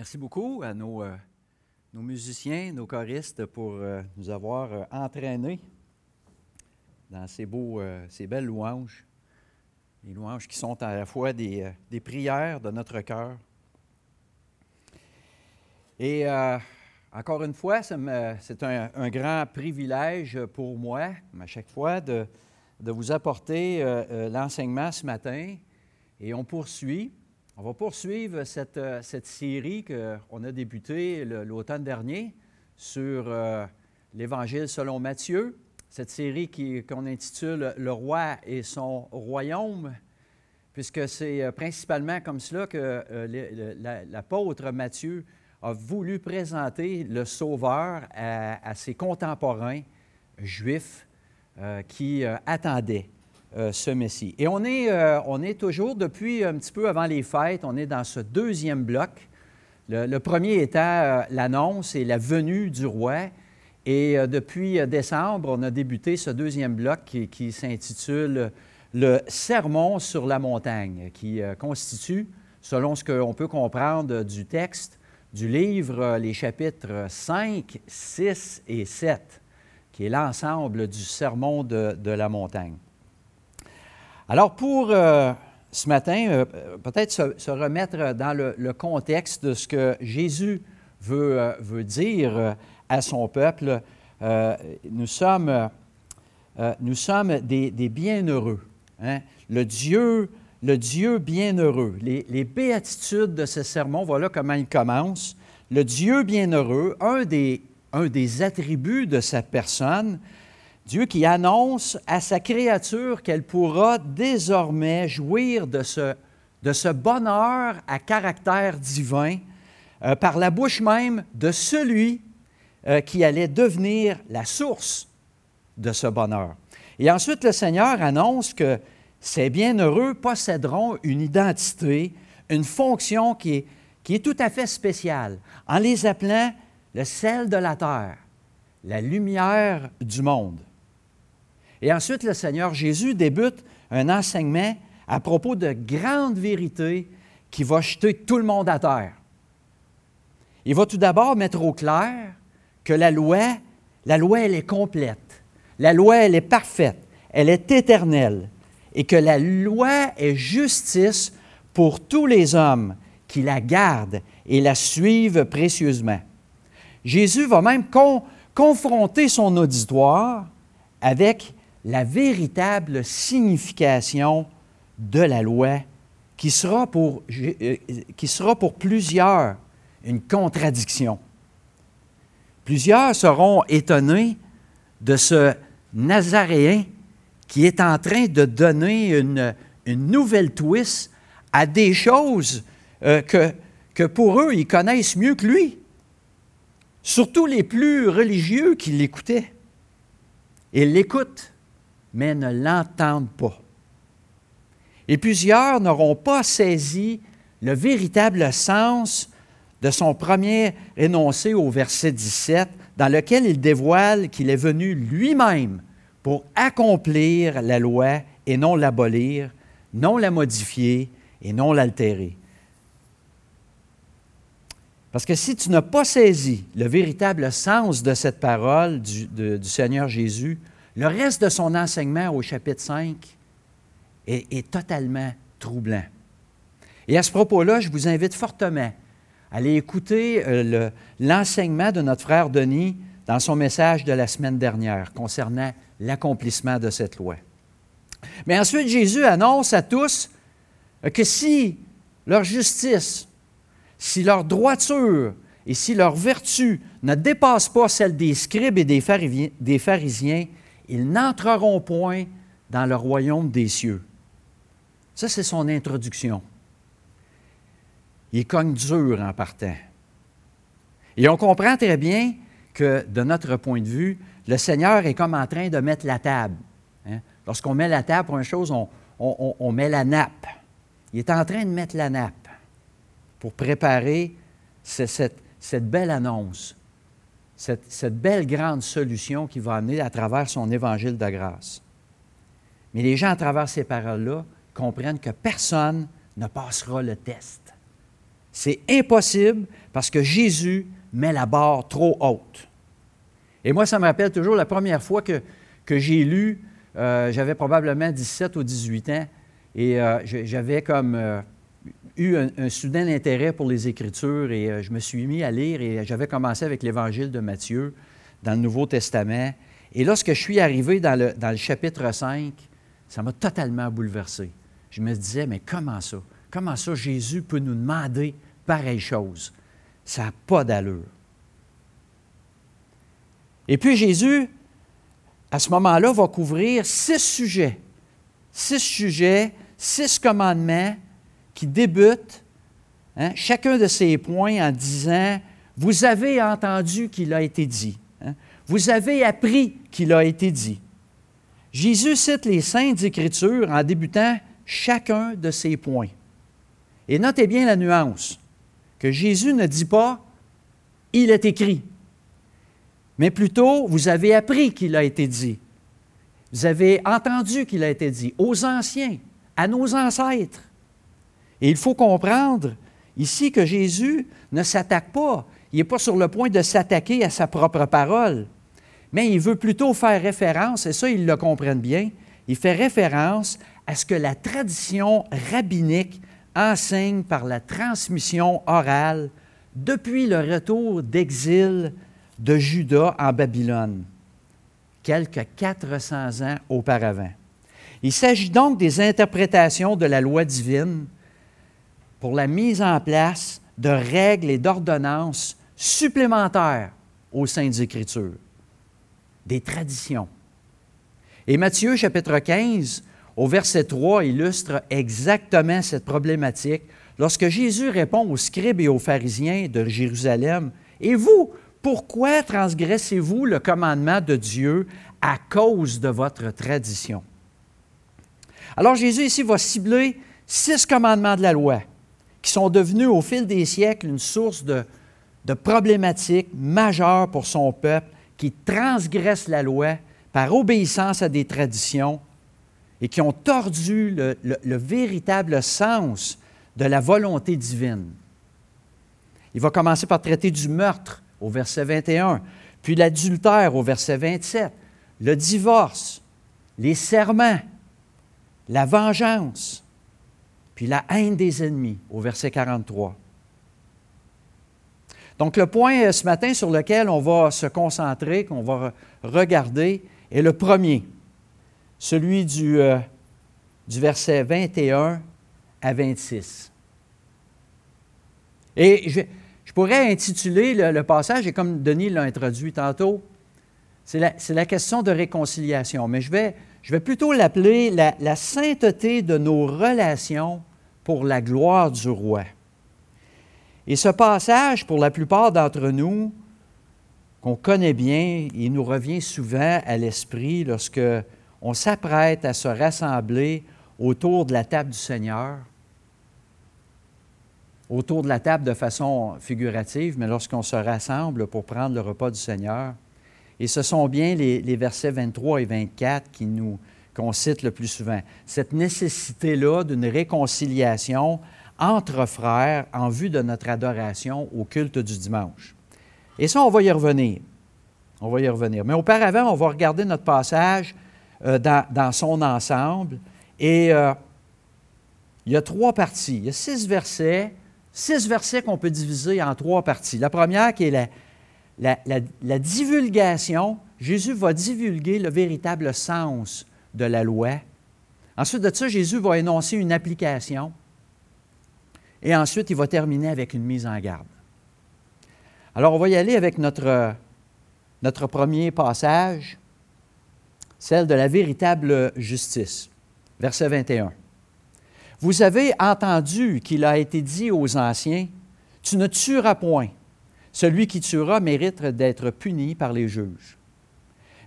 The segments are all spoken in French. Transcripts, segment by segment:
Merci beaucoup à nos, euh, nos musiciens, nos choristes pour euh, nous avoir euh, entraînés dans ces, beaux, ces belles louanges. Les louanges qui sont à la fois des, prières de notre cœur. Et encore une fois, c'est un, grand privilège pour moi, à chaque fois, de, vous apporter l'enseignement ce matin. Et on poursuit. On va poursuivre cette, euh, série qu'on a débutée l'automne dernier sur euh, l'Évangile selon Matthieu. Cette série qu'on intitule Le roi et son royaume, puisque c'est euh, principalement comme cela que l'apôtre Matthieu a voulu présenter le Sauveur à, ses contemporains juifs qui attendaient euh, ce Messie. Et on est, euh, on est toujours, depuis un petit peu avant les fêtes, on est dans ce deuxième bloc. Le, premier étant euh, l'annonce et la venue du roi. Et depuis décembre, on a débuté ce deuxième bloc qui, s'intitule Le Sermon sur la montagne, qui constitue, selon ce qu'on peut comprendre du texte, du livre, les chapitres 5, 6 et 7, qui est l'ensemble du Sermon de la montagne. Alors, pour euh, ce matin, euh, peut-être se, remettre dans le, contexte de ce que Jésus veut, euh, dire à son peuple, nous sommes, nous sommes des, des bienheureux. hein. Le Dieu, le Dieu bienheureux. Les, les béatitudes de ce sermon, voilà comment il commence. Le Dieu bienheureux, un des, un des attributs de sa personne, Dieu qui annonce à sa créature qu'elle pourra désormais jouir de ce, de ce bonheur à caractère divin euh, par la bouche même de celui euh, qui allait devenir la source de ce bonheur. Et ensuite, le Seigneur annonce que ces bienheureux posséderont une identité, une fonction qui est, qui est tout à fait spéciale, en les appelant le sel de la terre, la lumière du monde. Et ensuite, le Seigneur Jésus débute un enseignement à propos de grandes vérités qui va jeter tout le monde à terre. Il va tout d'abord mettre au clair que la loi, la loi, elle est complète. La loi, elle est parfaite. Elle est éternelle. Et que la loi est justice pour tous les hommes qui la gardent et la suivent précieusement. Jésus va même con- confronter son auditoire avec la véritable signification de la loi qui sera pour, euh, qui sera pour plusieurs une contradiction. Plusieurs seront étonnés de ce Nazaréen qui est en train de donner une, une nouvelle twist à des choses euh, que, que pour eux, ils connaissent mieux que lui. Surtout les plus religieux qui l'écoutaient. Ils l'écoutent, mais ne l'entendent pas. Et plusieurs n'auront pas saisi le véritable sens de son premier énoncé au verset 17, dans lequel il dévoile qu'il est venu lui-même pour accomplir la loi et non l'abolir, non la modifier et non l'altérer. Parce que si tu n'as pas saisi le véritable sens de cette parole du, du Seigneur Jésus, le reste de son enseignement au chapitre 5 est, totalement troublant. Et à ce propos-là, je vous invite fortement à aller écouter euh, le- l'enseignement de notre frère Denis dans son message de la semaine dernière concernant l'accomplissement de cette loi. Mais ensuite, Jésus annonce à tous euh, que si leur justice, si leur droiture et si leur vertu ne dépassent pas celle des scribes et des pharisiens, ils n'entreront point dans le royaume des cieux. Ça, c'est son introduction. Il cogne dur en partant. Et on comprend très bien que, de notre point de vue, le Seigneur est comme en train de mettre la table. hein. Lorsqu'on met la table pour une chose, on, met la nappe. Il est en train de mettre la nappe pour préparer ce- cette, cette belle annonce, cette, belle grande solution qui va amener à travers son évangile de grâce. Mais les gens, à travers ces paroles-là, comprennent que personne ne passera le test C'est impossible parce que Jésus met la barre trop haute. Et moi, ça me rappelle toujours la première fois que, que j'ai lu, euh, j'avais probablement 17 ou 18 ans, et euh, j'avais comme euh, eu un, soudain intérêt pour les Écritures, et je me suis mis à lire, et j'avais commencé avec l'Évangile de Matthieu dans le Nouveau Testament. Et lorsque je suis arrivé dans le, dans le chapitre 5, ça m'a totalement bouleversé. Je me disais, mais comment ça? Comment ça Jésus peut nous demander pareille chose? Ça n'a pas d'allure. Et puis Jésus, à ce moment-là, va couvrir six sujets. Six sujets, six commandements qui débutent hein, chacun de ces points en disant, vous avez entendu qu'il a été dit. Hein. vous avez appris qu'il a été dit. Jésus cite les saintes écritures en débutant chacun de ces points. Et notez bien la nuance, que Jésus ne dit pas il est écrit, mais plutôt vous avez appris qu'il a été dit. Vous avez entendu qu'il a été dit aux anciens, à nos ancêtres. Et il faut comprendre ici que Jésus ne s'attaque pas, il n'est pas sur le point de s'attaquer à sa propre parole, mais il veut plutôt faire référence, et ça ils le comprennent bien, il fait référence à ce que la tradition rabbinique enseigne par la transmission orale depuis le retour d'exil de Judas en Babylone, quelques 400 ans auparavant. Il s'agit donc des interprétations de la loi divine pour la mise en place de règles et d'ordonnances supplémentaires au sein des Écritures, des traditions. Et Matthieu chapitre 15 au verset 3 illustre exactement cette problématique lorsque Jésus répond aux scribes et aux pharisiens de Jérusalem, Et vous, pourquoi transgressez-vous le commandement de Dieu à cause de votre tradition? Alors Jésus ici va cibler six commandements de la loi qui sont devenus au fil des siècles une source de, problématiques majeures pour son peuple qui transgresse la loi par obéissance à des traditions et qui ont tordu le, véritable sens de la volonté divine. Il va commencer par traiter du meurtre au verset 21, puis l'adultère au verset 27, le divorce, les serments, la vengeance, puis la haine des ennemis au verset 43. Donc le point euh, ce matin sur lequel on va se concentrer, qu'on va regarder, est le premier celui du, euh, verset 21 à 26. Et je, pourrais intituler le, passage, et comme Denis l'a introduit tantôt, c'est la, la, question de réconciliation, mais je vais, je vais plutôt l'appeler la, la sainteté de nos relations pour la gloire du roi. Et ce passage, pour la plupart d'entre nous, qu'on connaît bien, il nous revient souvent à l'esprit lorsque on s'apprête à se rassembler autour de la table du Seigneur, autour de la table de façon figurative, mais lorsqu'on se rassemble pour prendre le repas du Seigneur. Et ce sont bien les, versets 23 et 24 qui nous, qu'on cite le plus souvent. Cette nécessité-là d'une réconciliation entre frères en vue de notre adoration au culte du dimanche. Et ça, on va y revenir. On va y revenir. Mais auparavant, on va regarder notre passage euh, dans, son ensemble. Et euh, il y a trois parties. Il y a six versets, six versets qu'on peut diviser en trois parties. La première qui est la, la, divulgation. Jésus va divulguer le véritable sens de la loi. Ensuite de ça, Jésus va énoncer une application. Et ensuite, il va terminer avec une mise en garde. Alors, on va y aller avec notre, notre premier passage celle de la véritable justice. Verset 21. Vous avez entendu qu'il a été dit aux anciens, Tu ne tueras point. Celui qui tuera mérite d'être puni par les juges.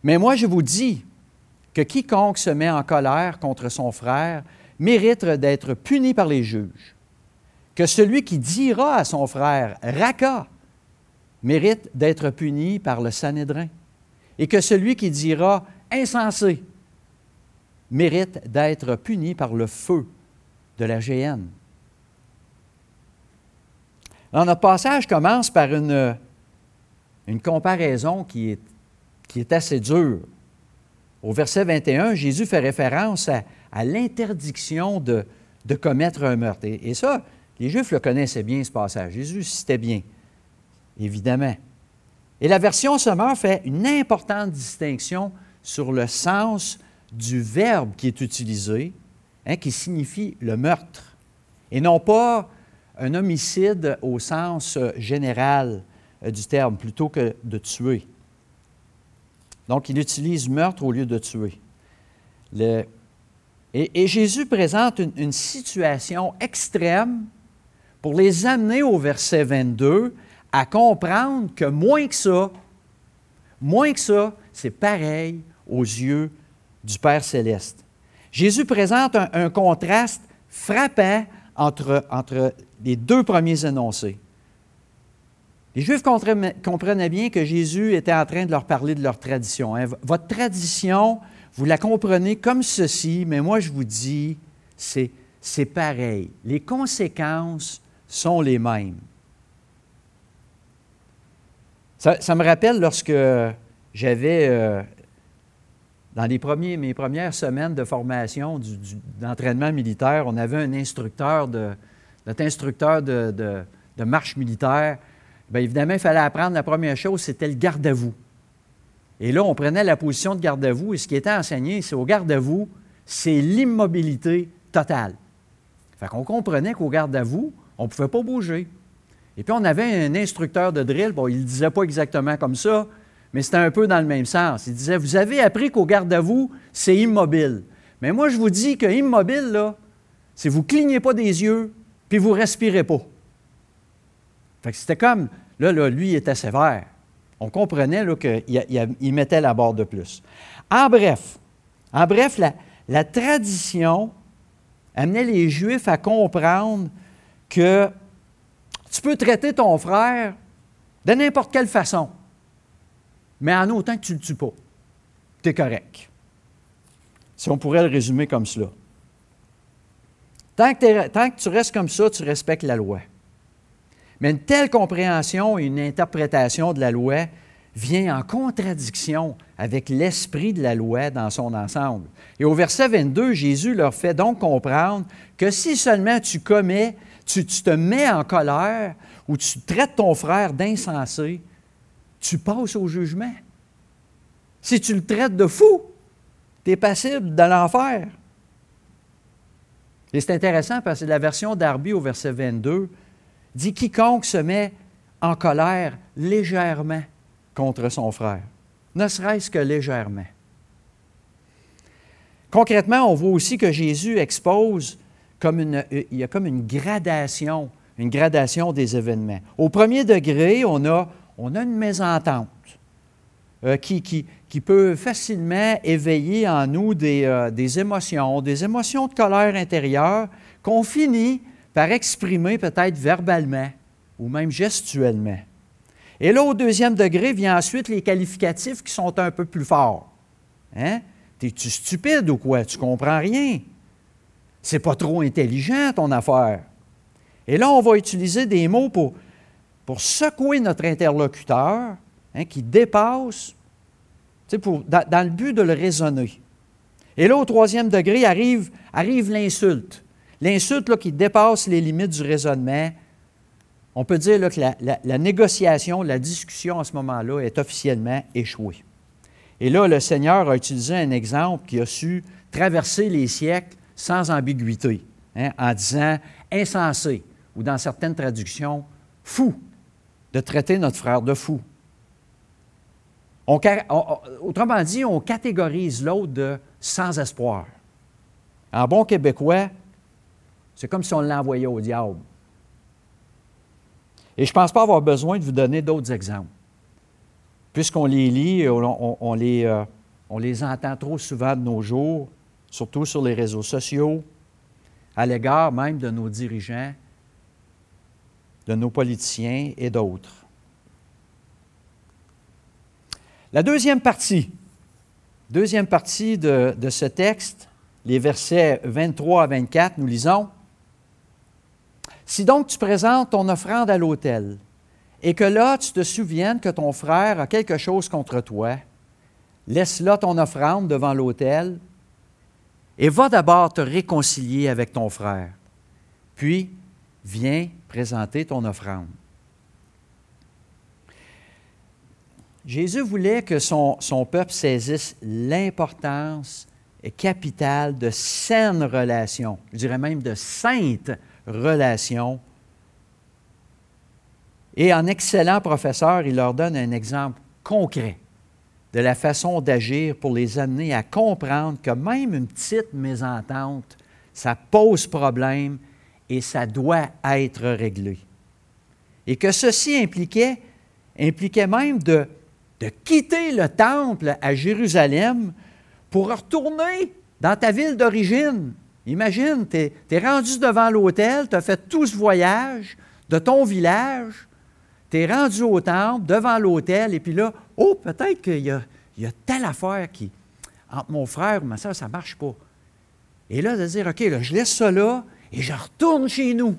Mais moi, je vous dis que quiconque se met en colère contre son frère mérite d'être puni par les juges. Que celui qui dira à son frère Raka mérite d'être puni par le Sanhédrin. Et que celui qui dira insensé mérite d'être puni par le feu de la géhenne. Alors, notre passage commence par une, une comparaison qui est, qui est assez dure. Au verset 21, Jésus fait référence à, l'interdiction de, commettre un meurtre. Et, ça, les Juifs le connaissaient bien, ce passage. Jésus citait bien, évidemment. Et la version Sommeur fait une importante distinction sur le sens du verbe qui est utilisé, hein, qui signifie le meurtre, et non pas un homicide au sens général euh, du terme, plutôt que de tuer. Donc, il utilise meurtre au lieu de tuer. et, Jésus présente une, situation extrême pour les amener au verset 22 à comprendre que moins que ça, moins que ça, c'est pareil aux yeux du Père céleste. Jésus présente un, contraste frappant entre, entre les deux premiers énoncés. Les Juifs comprenaient bien que Jésus était en train de leur parler de leur tradition. Hein. Votre tradition, vous la comprenez comme ceci, mais moi je vous dis, c'est pareil. Les conséquences sont les mêmes. Ça, me rappelle lorsque j'avais, euh, dans les premiers, mes premières semaines de formation d'entraînement militaire, on avait un instructeur, de, notre instructeur de, marche militaire. Bien, évidemment, il fallait apprendre la première chose, c'était le garde-à-vous. Et là, on prenait la position de garde-à-vous, et ce qui était enseigné, c'est au garde-à-vous, c'est l'immobilité totale. Fait qu'on comprenait qu'au garde-à-vous, on ne pouvait pas bouger. Et puis, on avait un instructeur de drill, bon, il ne disait pas exactement comme ça, mais c'était un peu dans le même sens. Il disait, vous avez appris qu'au garde à vous, c'est immobile. Mais moi, je vous dis que immobile, là, c'est vous clignez pas des yeux, puis vous respirez pas. C'était comme, là, lui, il était sévère. On comprenait qu'il il mettait la barre de plus. En bref, en bref, la, tradition amenait les Juifs à comprendre que tu peux traiter ton frère de n'importe quelle façon, mais en autant que tu ne le tues pas. Tu es correct. Si on pourrait le résumer comme cela. Tant que, tu restes comme ça, tu respectes la loi. Mais une telle compréhension et une interprétation de la loi vient en contradiction avec l'esprit de la loi dans son ensemble. Et au verset 22, Jésus leur fait donc comprendre que si seulement tu commets tu, te mets en colère ou tu traites ton frère d'insensé, tu passes au jugement. Si tu le traites de fou, tu es passible de l'enfer. Et c'est intéressant parce que la version d'Arby au verset 22 dit Quiconque se met en colère légèrement contre son frère, ne serait-ce que légèrement. Concrètement, on voit aussi que Jésus expose euh, il y a comme une gradation, une gradation des événements. Au premier degré, on a, une mésentente euh, qui, qui, peut facilement éveiller en nous des, euh, des émotions, des émotions de colère intérieure qu'on finit par exprimer peut-être verbalement ou même gestuellement. Et là, au deuxième degré, vient ensuite les qualificatifs qui sont un peu plus forts. Hein? T'es-tu stupide ou quoi? Tu comprends rien? c'est pas trop intelligent ton affaire. Et là, on va utiliser des mots pour, pour secouer notre interlocuteur hein, qui dépasse, dans, le but de le raisonner. Et là, au troisième degré, arrive, arrive l'insulte. L'insulte qui dépasse les limites du raisonnement. On peut dire que la, la négociation, la discussion à ce moment-là est officiellement échouée. Et là, le Seigneur a utilisé un exemple qui a su traverser les siècles sans ambiguïté, hein, en disant insensé, ou dans certaines traductions, fou, de traiter notre frère de fou. autrement dit, on catégorise l'autre de sans espoir. En bon québécois, c'est comme si on l'envoyait au diable. Et je ne pense pas avoir besoin de vous donner d'autres exemples. Puisqu'on les lit, on, les, euh, on les entend trop souvent de nos jours, surtout sur les réseaux sociaux, à l'égard même de nos dirigeants, de nos politiciens et d'autres. La deuxième partie, deuxième partie de, de, ce texte, les versets 23 à 24, nous lisons Si donc tu présentes ton offrande à l'autel, et que là tu te souviennes que ton frère a quelque chose contre toi, laisse là ton offrande devant l'autel, et va d'abord te réconcilier avec ton frère. Puis, viens présenter ton offrande. Jésus voulait que son, son peuple saisisse l'importance capitale de saines relations, je dirais même de saintes relations. Et en excellent professeur, il leur donne un exemple concret de la façon d'agir pour les amener à comprendre que même une petite mésentente, ça pose problème et ça doit être réglé. Et que ceci impliquait, impliquait même de quitter le temple à Jérusalem pour retourner dans ta ville d'origine. Imagine, tu es, rendu devant l'autel, tu as fait tout ce voyage de ton village, tu es rendu au temple, devant l'autel, et puis là, oh, peut-être qu'il y, a, telle affaire qui, entre mon frère et ma soeur, ça ne marche pas. Et là, de dire, OK, je laisse ça là et je retourne chez nous.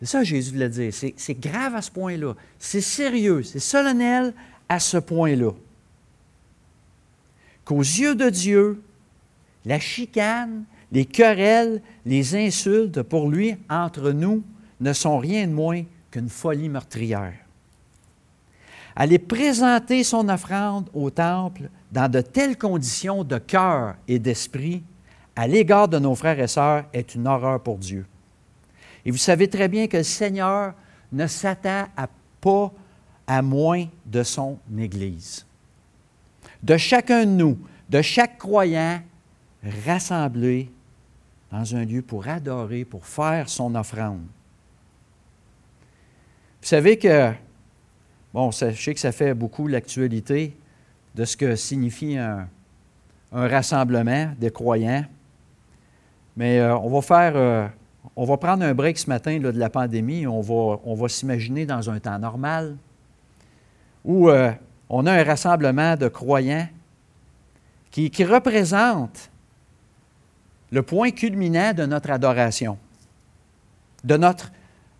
C'est ça Jésus voulait dire. C'est grave à ce point-là. C'est sérieux, c'est solennel, à ce point-là. Qu'aux yeux de Dieu, la chicane, les querelles, les insultes, pour lui, entre nous, ne sont rien de moins qu'une folie meurtrière. Aller présenter son offrande au temple dans de telles conditions de cœur et d'esprit à l'égard de nos frères et sœurs est une horreur pour Dieu. Et vous savez très bien que le Seigneur ne s'attend à pas à moins de son Église. De chacun de nous, de chaque croyant rassemblé dans un lieu pour adorer, pour faire son offrande. Vous savez que, bon, je sais que ça fait beaucoup l'actualité de ce que signifie un, rassemblement des croyants, mais euh, on va faire, euh, on va prendre un break ce matin de la pandémie, on va, on va s'imaginer dans un temps normal où euh, on a un rassemblement de croyants qui, qui représente le point culminant de notre adoration, de notre,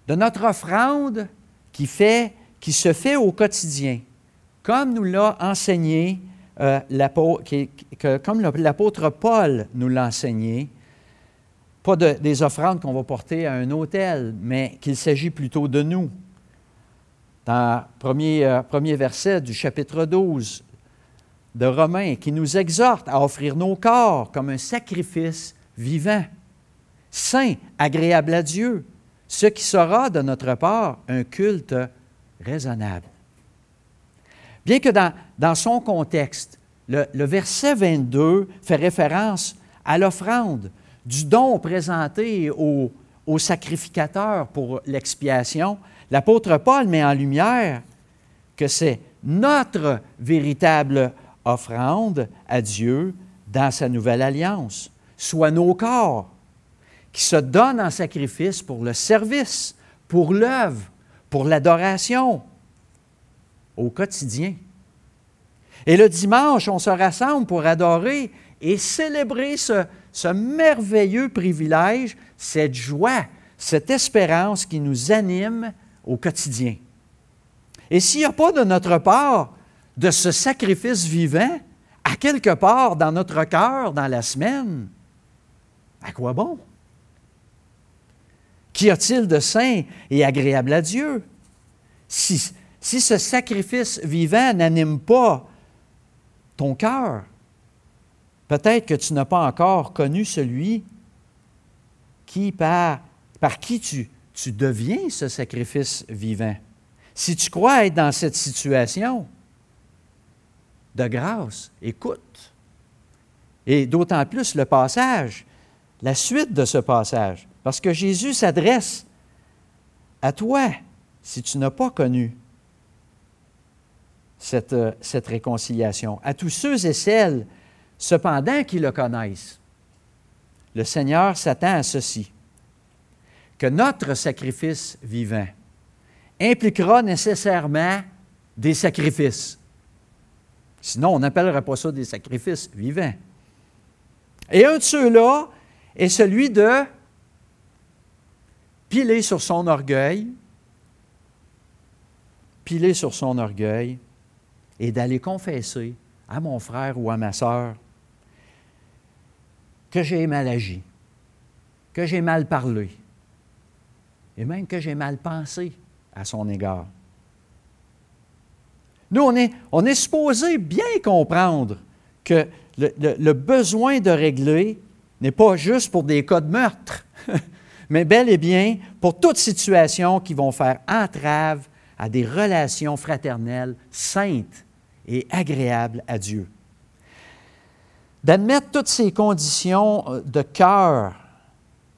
de offrande qui, se fait au quotidien, comme nous l'a enseigné, euh, comme l'apôtre Paul nous l'a enseigné, pas des offrandes qu'on va porter à un hôtel, mais qu'il s'agit plutôt de nous. Dans le premier, euh, premier verset du chapitre 12 de Romains, qui nous exhorte à offrir nos corps comme un sacrifice vivant, saint, agréable à Dieu, ce qui sera de notre part un culte raisonnable. Bien que dans, son contexte, le, verset 22 fait référence à l'offrande, du don présenté au, au sacrificateur pour l'expiation, l'apôtre Paul met en lumière que c'est notre véritable offrande à Dieu dans sa nouvelle alliance, soit nos corps, qui se donnent en sacrifice pour le service, pour l'œuvre, pour l'adoration, au quotidien. Et le dimanche, on se rassemble pour adorer et célébrer ce, merveilleux privilège, cette joie, cette espérance qui nous anime au quotidien. Et s'il n'y a pas de notre part de ce sacrifice vivant, à quelque part dans notre cœur, dans la semaine, à quoi bon? Qu'y a-t-il de saint et agréable à Dieu? Si, ce sacrifice vivant n'anime pas ton cœur, peut-être que tu n'as pas encore connu celui qui, par, par qui tu, tu deviens ce sacrifice vivant. Si tu crois être dans cette situation, de grâce, écoute. Et d'autant plus le passage, la suite de ce passage, parce que Jésus s'adresse à toi si tu n'as pas connu cette, cette, réconciliation, à tous ceux et celles, cependant, qui le connaissent. Le Seigneur s'attend à ceci que notre sacrifice vivant impliquera nécessairement des sacrifices. Sinon, on n'appellerait pas ça des sacrifices vivants. Et un de ceux-là est celui de piler sur son orgueil, piler sur son orgueil et d'aller confesser à mon frère ou à ma sœur que j'ai mal agi, que j'ai mal parlé, et même que j'ai mal pensé à son égard. Nous, on est, supposé bien comprendre que le besoin de régler n'est pas juste pour des cas de meurtre, mais bel et bien pour toute situation qui vont faire entrave à des relations fraternelles saintes et agréables à Dieu. D'admettre toutes ces conditions euh, de cœur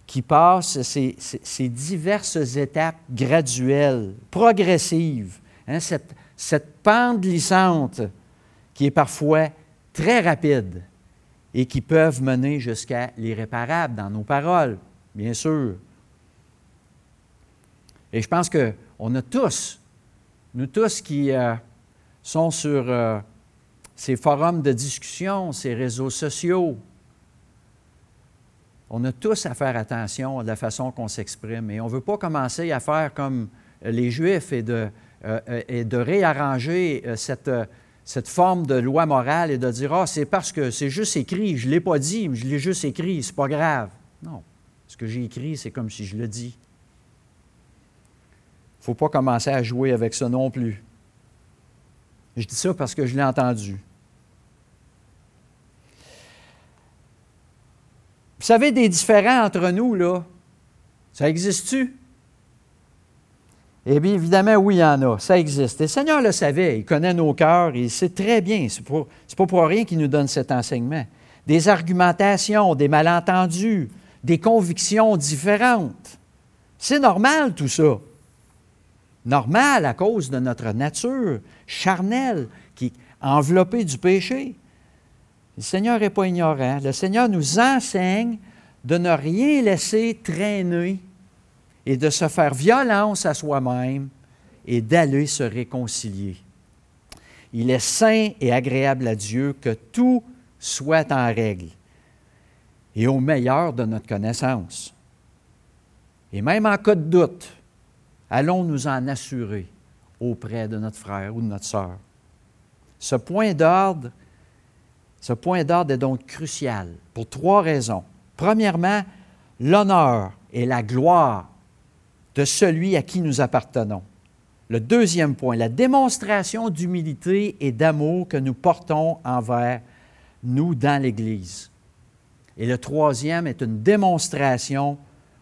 qui passent ces, diverses étapes graduelles, progressives, hein, cette pente glissante qui est parfois très rapide et qui peuvent mener jusqu'à l'irréparable dans nos paroles, bien sûr. Et je pense qu'on a tous, nous tous qui euh, sont sur euh, ces forums de discussion, ces réseaux sociaux, on a tous à faire attention à la façon qu'on s'exprime. Et on ne veut pas commencer à faire comme les Juifs et de, euh, et de réarranger cette, cette forme de loi morale et de dire Ah, c'est parce que c'est juste écrit, je ne l'ai pas dit, mais je l'ai juste écrit, c'est pas grave. Non. Ce que j'ai écrit, c'est comme si je le dis. Il ne faut pas commencer à jouer avec ça non plus. Je dis ça parce que je l'ai entendu. Vous savez, des différends entre nous, là, ça existe-tu? Eh bien, évidemment, oui, il y en a. Ça existe. Et le Seigneur le savait. Il connaît nos cœurs. Il sait très bien. Ce n'est pas pour rien qu'il nous donne cet enseignement. Des argumentations, des malentendus, des convictions différentes. C'est normal, tout ça. Normal à cause de notre nature charnelle qui est enveloppée du péché. Le Seigneur n'est pas ignorant. Le Seigneur nous enseigne de ne rien laisser traîner et de se faire violence à soi-même et d'aller se réconcilier. Il est saint et agréable à Dieu que tout soit en règle et au meilleur de notre connaissance. Et même en cas de doute, allons nous en assurer auprès de notre frère ou de notre sœur. Ce point d'ordre, ce point d'ordre est donc crucial pour trois raisons. Premièrement, l'honneur et la gloire de celui à qui nous appartenons. Le deuxième point, la démonstration d'humilité et d'amour que nous portons envers nous dans l'Église. Et le troisième est une démonstration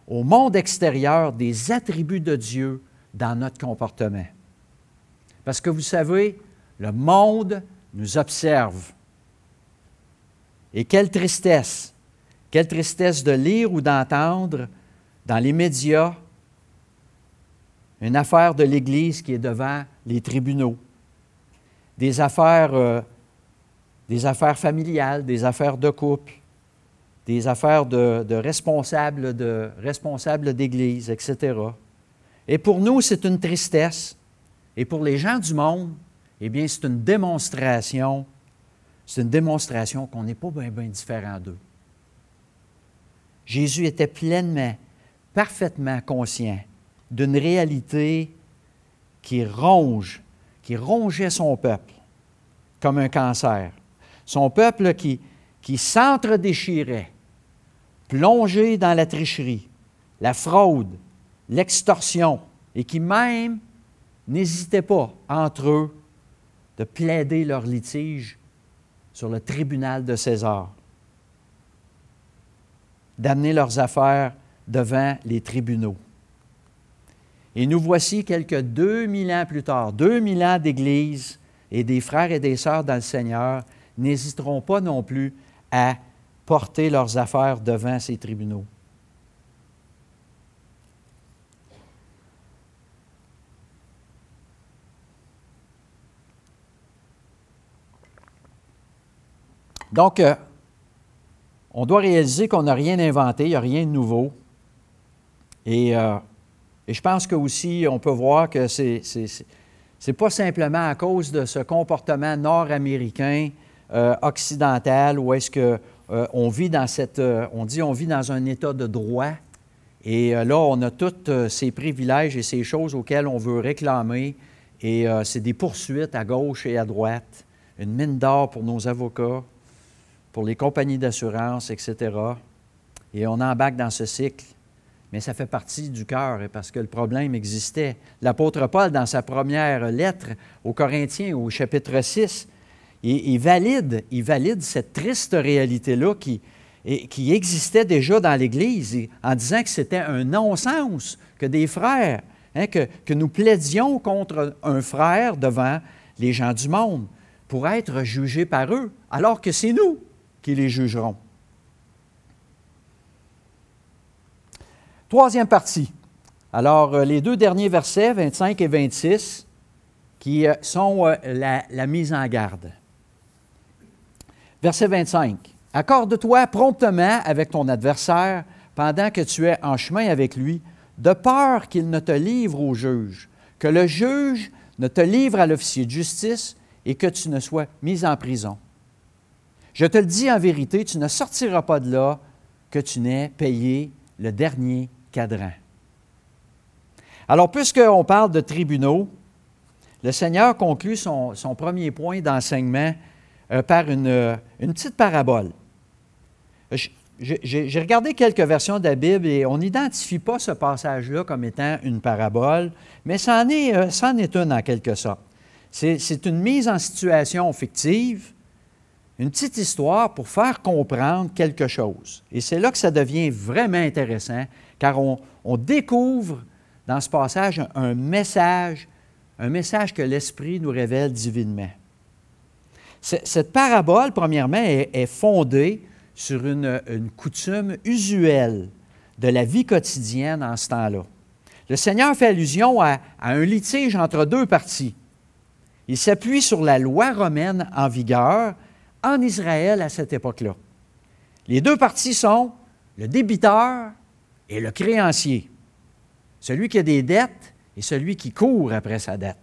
au monde extérieur des attributs de Dieu dans notre comportement. Parce que vous savez, le monde nous observe. Et quelle tristesse, quelle tristesse de lire ou d'entendre dans les médias une affaire de l'Église qui est devant les tribunaux, des affaires, euh, familiales, des affaires de couple, des affaires de, responsables de d'Église, etc. Et pour nous, c'est une tristesse. Et pour les gens du monde, eh bien, c'est une démonstration, c'est une démonstration qu'on n'est pas bien différent d'eux. Jésus était pleinement, parfaitement conscient d'une réalité qui ronge, qui rongeait son peuple comme un cancer. Son peuple qui, qui s'entre-déchirait, plongé dans la tricherie, la fraude, l'extorsion, et qui même n'hésitait pas entre eux de plaider leur litige sur le tribunal de César, d'amener leurs affaires devant les tribunaux. Et nous voici quelques 2000 ans plus tard, 2000 ans d'Église et des frères et des sœurs dans le Seigneur n'hésiteront pas non plus à porter leurs affaires devant ces tribunaux. Donc, euh, on doit réaliser qu'on n'a rien inventé, il n'y a rien de nouveau. Et euh, et je pense qu'aussi, on peut voir que c'est n'est pas simplement à cause de ce comportement nord-américain, euh, occidental, où est-ce qu'on euh, vit dans cette, euh, on dit on vit dans un état de droit Et euh, là, on a tous ces privilèges et ces choses auxquelles on veut réclamer. Et c'est des poursuites à gauche et à droite, une mine d'or pour nos avocats, pour les compagnies d'assurance, etc. Et on embarque dans ce cycle. Mais ça fait partie du cœur parce que le problème existait. L'apôtre Paul, dans sa première lettre aux Corinthiens, au chapitre 6, il, valide, il valide cette triste réalité-là qui, existait déjà dans l'Église en disant que c'était un non-sens que des frères, hein, que nous plaidions contre un frère devant les gens du monde pour être jugés par eux, alors que c'est nous qui les jugerons. Troisième partie. Alors, euh, les deux derniers versets, 25 et 26, qui euh, sont euh, la, la mise en garde. Verset 25. Accorde-toi promptement avec ton adversaire pendant que tu es en chemin avec lui, de peur qu'il ne te livre au juge, que le juge ne te livre à l'officier de justice et que tu ne sois mis en prison. Je te le dis en vérité, tu ne sortiras pas de là que tu n'aies payé le dernier cadran. Alors, puisqu'on parle de tribunaux, le Seigneur conclut son, premier point d'enseignement euh, par une, une, petite parabole. J'ai regardé quelques versions de la Bible et on n'identifie pas ce passage-là comme étant une parabole, mais c'en est, euh, est une en quelque sorte. C'est une mise en situation fictive, une petite histoire pour faire comprendre quelque chose. Et c'est là que ça devient vraiment intéressant car on, découvre dans ce passage un, message, un message que l'Esprit nous révèle divinement. Cette parabole, premièrement, est, fondée sur une, coutume usuelle de la vie quotidienne en ce temps-là. Le Seigneur fait allusion à, un litige entre deux parties. Il s'appuie sur la loi romaine en vigueur en Israël à cette époque-là. Les deux parties sont le débiteur et le créancier, celui qui a des dettes et celui qui court après sa dette.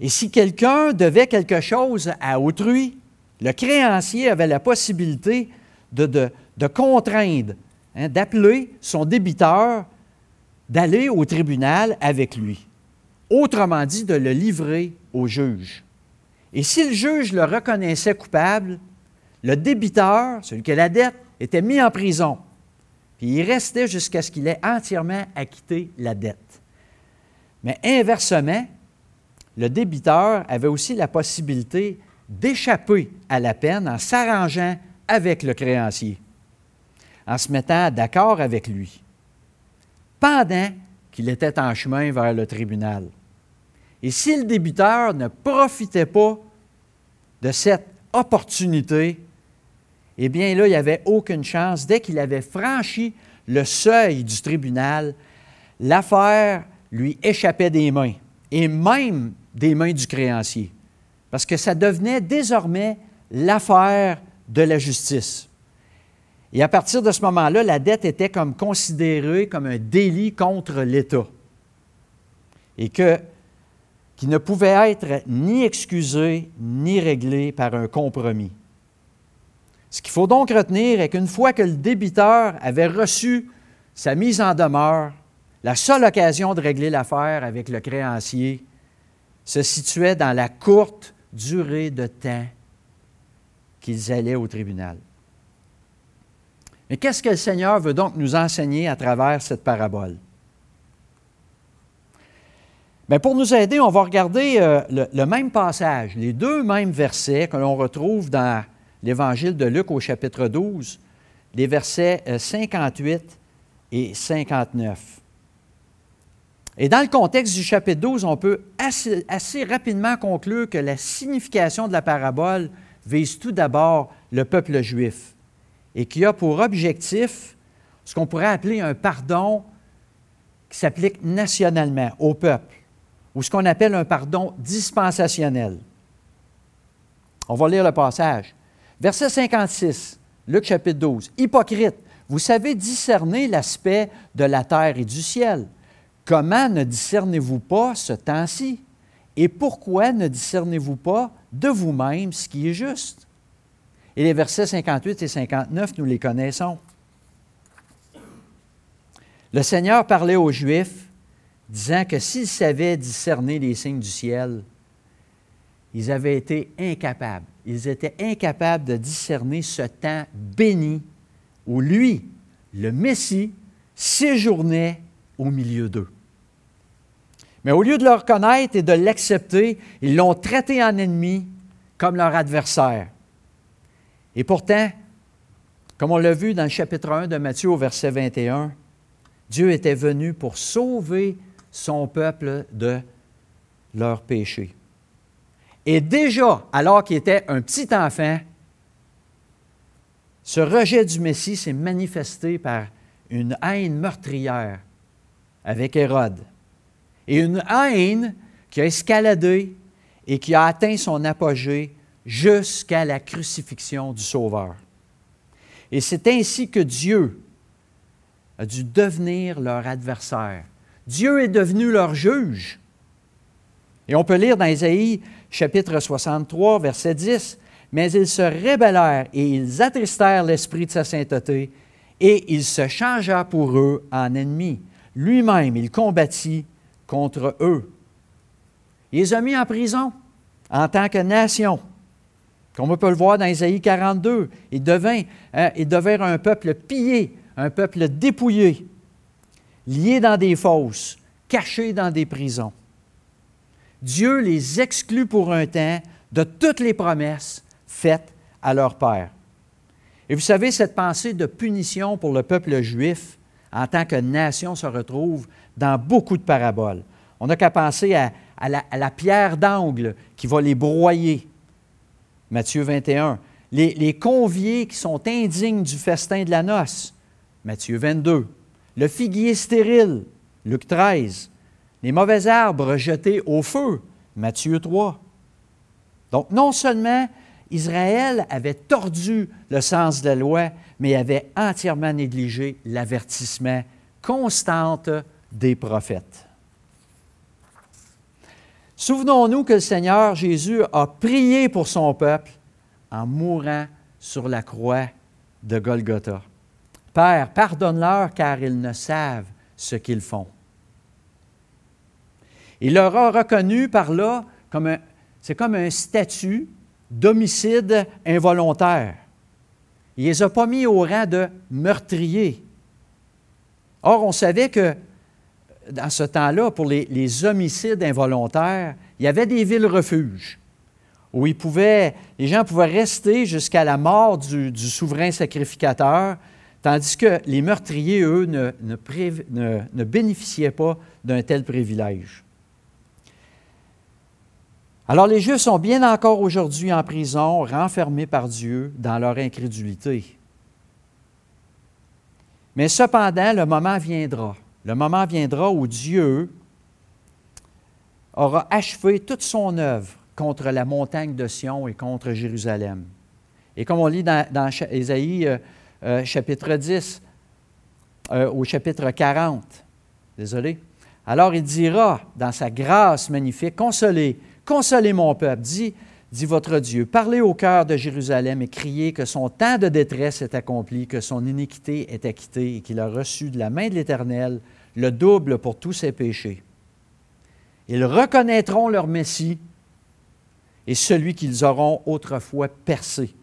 Et si quelqu'un devait quelque chose à autrui, le créancier avait la possibilité de, contraindre, hein, d'appeler son débiteur d'aller au tribunal avec lui. Autrement dit, de le livrer au juge. Et si le juge le reconnaissait coupable, le débiteur, celui qui a la dette, était mis en prison il restait jusqu'à ce qu'il ait entièrement acquitté la dette. Mais inversement, le débiteur avait aussi la possibilité d'échapper à la peine en s'arrangeant avec le créancier, en se mettant d'accord avec lui, pendant qu'il était en chemin vers le tribunal. Et si le débiteur ne profitait pas de cette opportunité, eh bien là, il n'y avait aucune chance. Dès qu'il avait franchi le seuil du tribunal, l'affaire lui échappait des mains, et même des mains du créancier, parce que ça devenait désormais l'affaire de la justice. Et à partir de ce moment-là, la dette était comme considérée comme un délit contre l'État et que, qui ne pouvait être ni excusé ni réglé par un compromis. Ce qu'il faut donc retenir est qu'une fois que le débiteur avait reçu sa mise en demeure, la seule occasion de régler l'affaire avec le créancier se situait dans la courte durée de temps qu'ils allaient au tribunal. Mais qu'est-ce que le Seigneur veut donc nous enseigner à travers cette parabole? Bien, pour nous aider, on va regarder euh, le, même passage, les deux mêmes versets que l'on retrouve dans l'Évangile de Luc au chapitre 12, les versets 58 euh, et 59. Et dans le contexte du chapitre 12, on peut assez, assez, rapidement conclure que la signification de la parabole vise tout d'abord le peuple juif et qui a pour objectif ce qu'on pourrait appeler un pardon qui s'applique nationalement au peuple, ou ce qu'on appelle un pardon dispensationnel. On va lire le passage. Verset 56, Luc chapitre 12. Hypocrite, vous savez discerner l'aspect de la terre et du ciel. Comment ne discernez-vous pas ce temps-ci? Et pourquoi ne discernez-vous pas de vous-même ce qui est juste? Et les versets 58 et 59, nous les connaissons. le Seigneur parlait aux Juifs, disant que s'ils savaient discerner les signes du ciel, ils avaient été incapables. Ils étaient incapables de discerner ce temps béni où lui, le Messie, séjournait au milieu d'eux. Mais au lieu de le reconnaître et de l'accepter, ils l'ont traité en ennemi comme leur adversaire. Et pourtant, comme on l'a vu dans le chapitre 1 de Matthieu au verset 21, Dieu était venu pour sauver son peuple de leurs péchés. Et déjà, alors qu'il était un petit enfant, ce rejet du Messie s'est manifesté par une haine meurtrière avec Hérode. Et une haine qui a escaladé et qui a atteint son apogée jusqu'à la crucifixion du Sauveur. Et c'est ainsi que Dieu a dû devenir leur adversaire. Dieu est devenu leur juge. Et on peut lire dans Isaïe chapitre 63, verset 10, Mais ils se rébellèrent et ils attristèrent l'esprit de sa sainteté, et il se changea pour eux en ennemi. Lui-même, il combattit contre eux. Il les a mis en prison en tant que nation. Comme on peut le voir dans Isaïe 42, ils devinrent, un peuple pillé, un peuple dépouillé, lié dans des fosses, caché dans des prisons. Dieu les exclut pour un temps de toutes les promesses faites à leur Père. Et vous savez, cette pensée de punition pour le peuple juif en tant que nation se retrouve dans beaucoup de paraboles. On n'a qu'à penser à, la, pierre d'angle qui va les broyer. Matthieu 21. Les, les, conviés qui sont indignes du festin de la noce. Matthieu 22. Le figuier stérile. Luc 13. Les mauvais arbres jetés au feu. Matthieu 3. Donc, non seulement Israël avait tordu le sens de la loi, mais avait entièrement négligé l'avertissement constant des prophètes. Souvenons-nous que le Seigneur Jésus a prié pour son peuple en mourant sur la croix de Golgotha. Père, pardonne-leur car ils ne savent ce qu'ils font. Il leur a reconnu par là comme c'est comme un statut d'homicide involontaire. Il ne les a pas mis au rang de meurtriers. Or, on savait que dans ce temps-là, pour les, homicides involontaires, il y avait des villes-refuges où ils pouvaient, les gens pouvaient rester jusqu'à la mort du, souverain sacrificateur, tandis que les meurtriers, eux, ne, ne bénéficiaient pas d'un tel privilège. Alors les Juifs sont bien encore aujourd'hui en prison, renfermés par Dieu dans leur incrédulité. Mais cependant, le moment viendra. Le moment viendra où Dieu aura achevé toute son œuvre contre la montagne de Sion et contre Jérusalem. Et comme on lit dans, Ésaïe euh, euh, chapitre 10, euh, au chapitre 40, désolé, alors il dira dans sa grâce magnifique, Consolez, Consolez mon peuple, dit, dit votre Dieu. Parlez au cœur de Jérusalem et criez que son temps de détresse est accompli, que son iniquité est acquittée et qu'il a reçu de la main de l'Éternel le double pour tous ses péchés. Ils reconnaîtront leur Messie et celui qu'ils auront autrefois percé.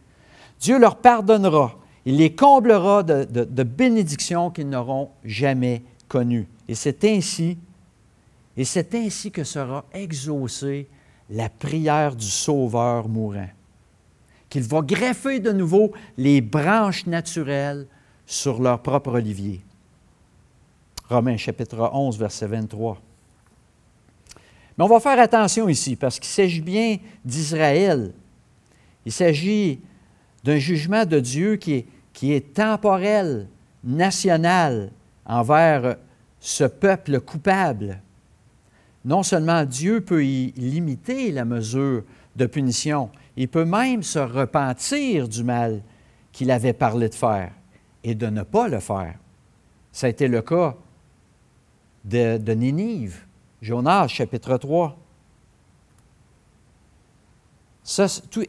Dieu leur pardonnera, il les comblera de, de bénédictions qu'ils n'auront jamais connues. Et c'est ainsi, et c'est ainsi que sera exaucé la prière du Sauveur mourant, qu'il va greffer de nouveau les branches naturelles sur leur propre olivier. Romains chapitre 11, verset 23. Mais on va faire attention ici, parce qu'il s'agit bien d'Israël. Il s'agit d'un jugement de Dieu qui est, qui est temporel, national, envers ce peuple coupable non seulement Dieu peut y limiter la mesure de punition, il peut même se repentir du mal qu'il avait parlé de faire et de ne pas le faire. Ça a été le cas de, Ninive, Jonas, chapitre 3.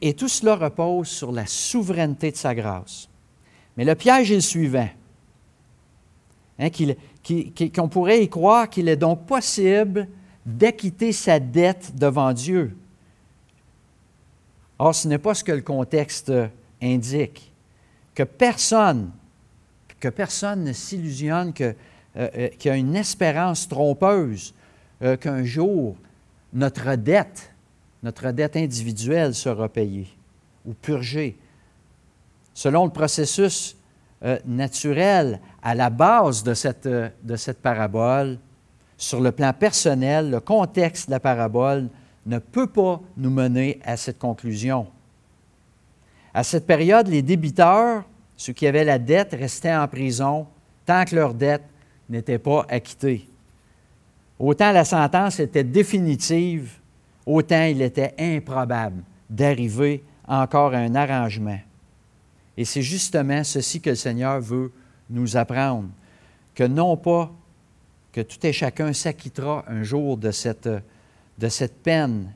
et tout cela repose sur la souveraineté de sa grâce. Mais le piège est le suivant. Hein, qu'on pourrait y croire qu'il est donc possible d'acquitter sa dette devant Dieu. Or, ce n'est pas ce que le contexte indique. Que personne, que personne ne s'illusionne euh, euh, qu'il y a une espérance trompeuse euh, qu'un jour notre dette, notre dette individuelle sera payée ou purgée. Selon le processus naturel à la base de cette parabole, sur le plan personnel, le contexte de la parabole ne peut pas nous mener à cette conclusion. À cette période, les débiteurs, ceux qui avaient la dette, restaient en prison tant que leur dette n'était pas acquittée. Autant la sentence était définitive, autant il était improbable d'arriver encore à un arrangement. Et c'est justement ceci que le Seigneur veut nous apprendre, que non pas que tout et chacun s'acquittera un jour de cette, de cette peine,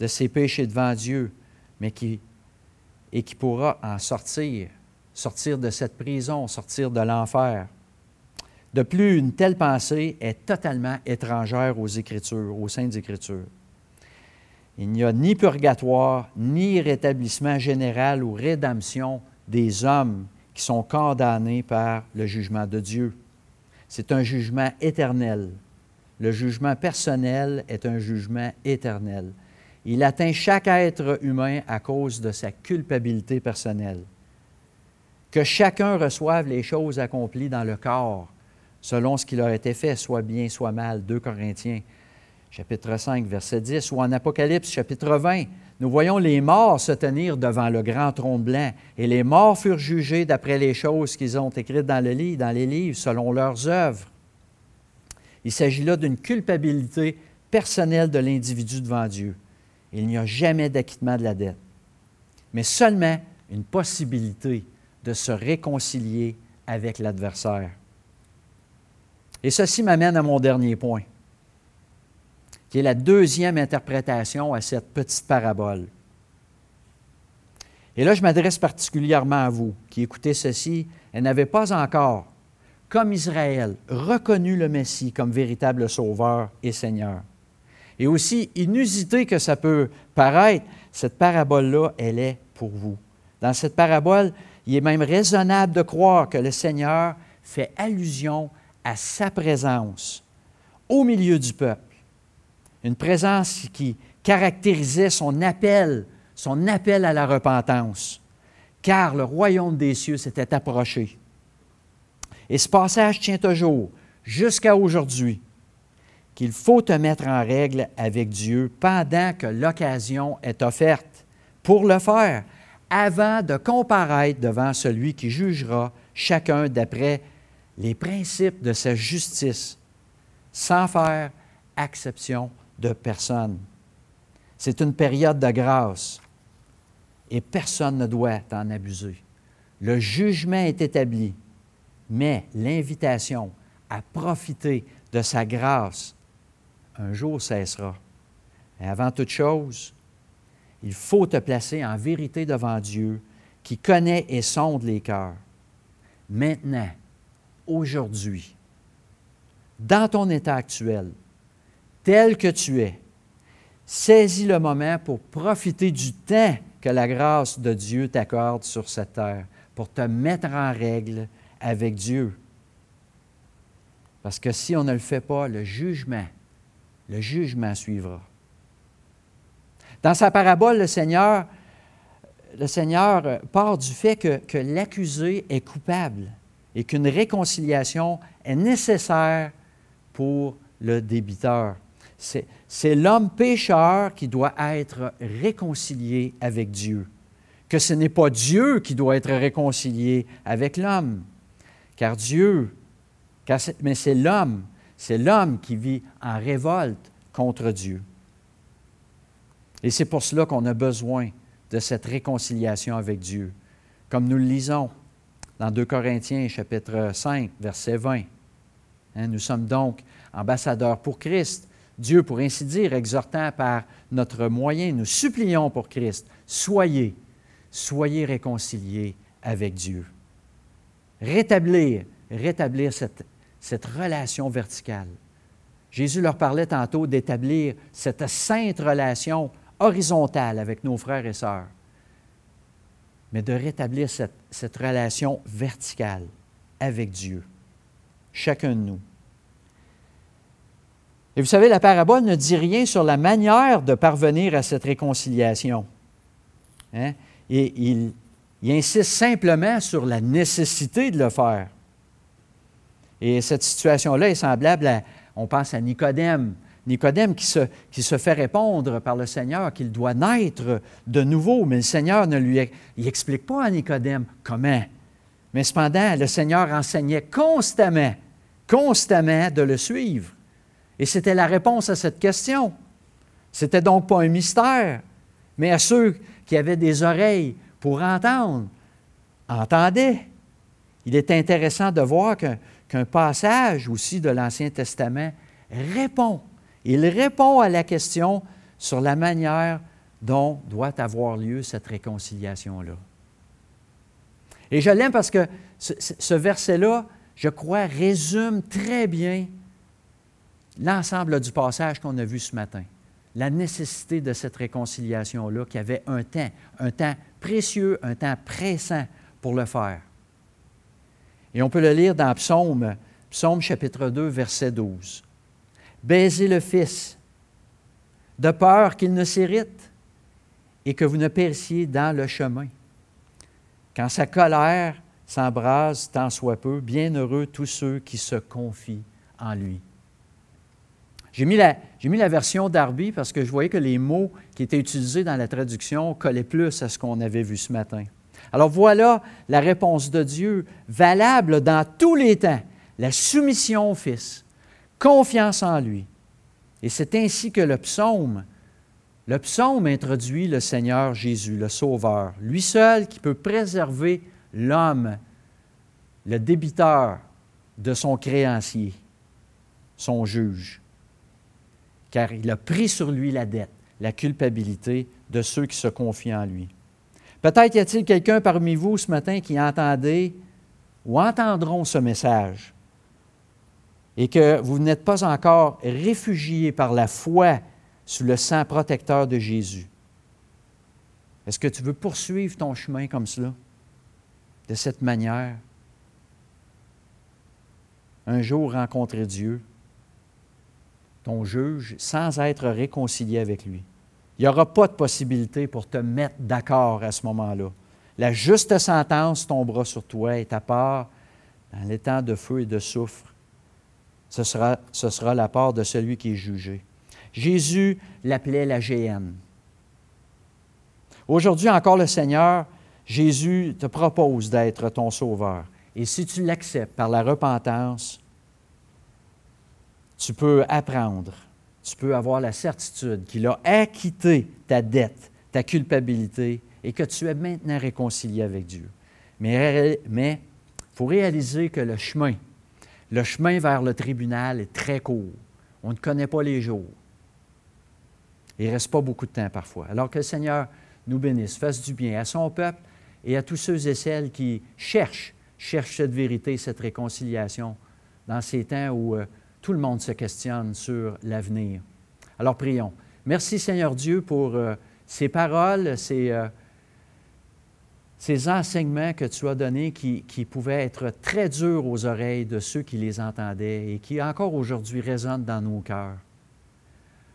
de ses péchés devant Dieu, mais qui, et qui pourra en sortir, sortir de cette prison, sortir de l'enfer. De plus, une telle pensée est totalement étrangère aux Écritures, aux Saintes Écritures. Il n'y a ni purgatoire, ni rétablissement général ou rédemption des hommes qui sont condamnés par le jugement de Dieu. C'est un jugement éternel. Le jugement personnel est un jugement éternel. Il atteint chaque être humain à cause de sa culpabilité personnelle. Que chacun reçoive les choses accomplies dans le corps selon ce qui leur a été fait, soit bien, soit mal. 2 Corinthiens, chapitre 5, verset 10, ou en Apocalypse, chapitre 20. Nous voyons les morts se tenir devant le grand trône blanc, et les morts furent jugés d'après les choses qu'ils ont écrites dans, le livre, dans les livres, selon leurs œuvres. Il s'agit là d'une culpabilité personnelle de l'individu devant Dieu. Il n'y a jamais d'acquittement de la dette, mais seulement une possibilité de se réconcilier avec l'adversaire. Et ceci m'amène à mon dernier point, qui est la deuxième interprétation à cette petite parabole. Et là, je m'adresse particulièrement à vous qui écoutez ceci et n'avez pas encore, comme Israël, reconnu le Messie comme véritable Sauveur et Seigneur. Et aussi inusité que ça peut paraître, cette parabole-là, elle est pour vous. Dans cette parabole, il est même raisonnable de croire que le Seigneur fait allusion à sa présence au milieu du peuple. Une présence qui caractérisait son appel, son appel à la repentance, car le royaume des cieux s'était approché. Et ce passage tient toujours, jusqu'à aujourd'hui, qu'il faut te mettre en règle avec Dieu pendant que l'occasion est offerte pour le faire, avant de comparaître devant celui qui jugera chacun d'après les principes de sa justice, sans faire exception de personne. C'est une période de grâce et personne ne doit en abuser. Le jugement est établi, mais l'invitation à profiter de sa grâce un jour cessera. Et avant toute chose, il faut te placer en vérité devant Dieu qui connaît et sonde les cœurs. Maintenant, aujourd'hui, dans ton état actuel, tel que tu es, saisis le moment pour profiter du temps que la grâce de Dieu t'accorde sur cette terre, pour te mettre en règle avec Dieu. Parce que si on ne le fait pas, le jugement, le jugement suivra. Dans sa parabole, le Seigneur, le Seigneur part du fait que, que l'accusé est coupable et qu'une réconciliation est nécessaire pour le débiteur. C'est l'homme pécheur qui doit être réconcilié avec Dieu, que ce n'est pas Dieu qui doit être réconcilié avec l'homme, car Dieu, mais c'est l'homme, c'est l'homme qui vit en révolte contre Dieu. Et c'est pour cela qu'on a besoin de cette réconciliation avec Dieu. Comme nous le lisons dans 2 Corinthiens chapitre 5, verset 20. Hein, nous sommes donc ambassadeurs pour Christ. Dieu, pour ainsi dire, exhortant par notre moyen, nous supplions pour Christ, soyez, soyez réconciliés avec Dieu. Rétablir, rétablir cette, relation verticale. Jésus leur parlait tantôt d'établir cette sainte relation horizontale avec nos frères et sœurs, mais de rétablir cette relation verticale avec Dieu, chacun de nous. Et vous savez, la parabole ne dit rien sur la manière de parvenir à cette réconciliation. Hein? Il, insiste simplement sur la nécessité de le faire. Et cette situation-là est semblable à, on pense à Nicodème. Nicodème qui se, fait répondre par le Seigneur qu'il doit naître de nouveau, mais le Seigneur ne lui explique pas à Nicodème comment. Mais cependant, le Seigneur enseignait constamment, constamment de le suivre. Et c'était la réponse à cette question. C'était donc pas un mystère, mais à ceux qui avaient des oreilles pour entendre, entendaient. Il est intéressant de voir qu'un passage aussi de l'Ancien Testament répond. Il répond à la question sur la manière dont doit avoir lieu cette réconciliation-là. Et je l'aime parce que ce, ce verset-là, je crois, résume très bien l'ensemble du passage qu'on a vu ce matin. La nécessité de cette réconciliation-là, qui avait un temps, un temps précieux, un temps pressant pour le faire. Et on peut le lire dans Psaume, Psaume chapitre 2, verset 12. Baisez le Fils, de peur qu'il ne s'irrite et que vous ne périssiez dans le chemin. Quand sa colère s'embrase tant soit peu, bienheureux tous ceux qui se confient en lui. J'ai mis, la, mis la version Darby parce que je voyais que les mots qui étaient utilisés dans la traduction collaient plus à ce qu'on avait vu ce matin. Alors voilà la réponse de Dieu, valable dans tous les temps, la soumission au Fils, confiance en lui. Et c'est ainsi que le psaume, le psaume introduit le Seigneur Jésus, le Sauveur, lui seul qui peut préserver l'homme, le débiteur de son créancier, son juge car il a pris sur lui la dette, la culpabilité de ceux qui se confient en lui. Peut-être y a-t-il quelqu'un parmi vous ce matin qui entendait ou entendront ce message et que vous n'êtes pas encore réfugié par la foi sous le sang protecteur de Jésus. Est-ce que tu veux poursuivre ton chemin comme cela, de cette manière? Un jour rencontrer Dieu, ton juge sans être réconcilié avec lui. Il n'y aura pas de possibilité pour te mettre d'accord à ce moment-là. La juste sentence tombera sur toi et ta part dans les de feu et de soufre. Ce sera, ce sera la part de celui qui est jugé. Jésus l'appelait la géhenne. Aujourd'hui encore, le Seigneur, Jésus te propose d'être ton sauveur. Et si tu l'acceptes par la repentance, tu peux apprendre, tu peux avoir la certitude qu'il a acquitté ta dette, ta culpabilité et que tu es maintenant réconcilié avec Dieu. Mais il faut réaliser que le chemin, le chemin vers le tribunal est très court. On ne connaît pas les jours. Il ne reste pas beaucoup de temps parfois. Alors que le Seigneur nous bénisse, fasse du bien à son peuple et à tous ceux et celles qui cherchent, cherchent cette vérité, cette réconciliation dans ces temps où euh, tout le monde se questionne sur l'avenir. Alors prions. Merci Seigneur Dieu pour euh, ces paroles, ces, euh, ces, enseignements que tu as donnés qui, pouvaient être très durs aux oreilles de ceux qui les entendaient et qui encore aujourd'hui résonnent dans nos cœurs.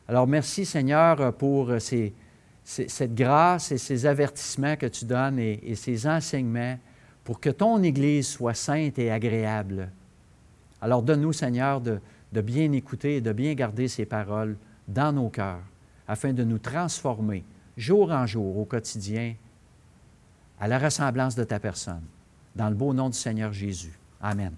Alors merci Seigneur pour cette grâce et ces avertissements que tu donnes et ces enseignements pour que ton Église soit sainte et agréable. Alors donne-nous Seigneur de, de bien écouter et de bien garder ces paroles dans nos cœurs, afin de nous transformer jour en jour, au quotidien, à la ressemblance de ta personne. Dans le beau nom du Seigneur Jésus. Amen.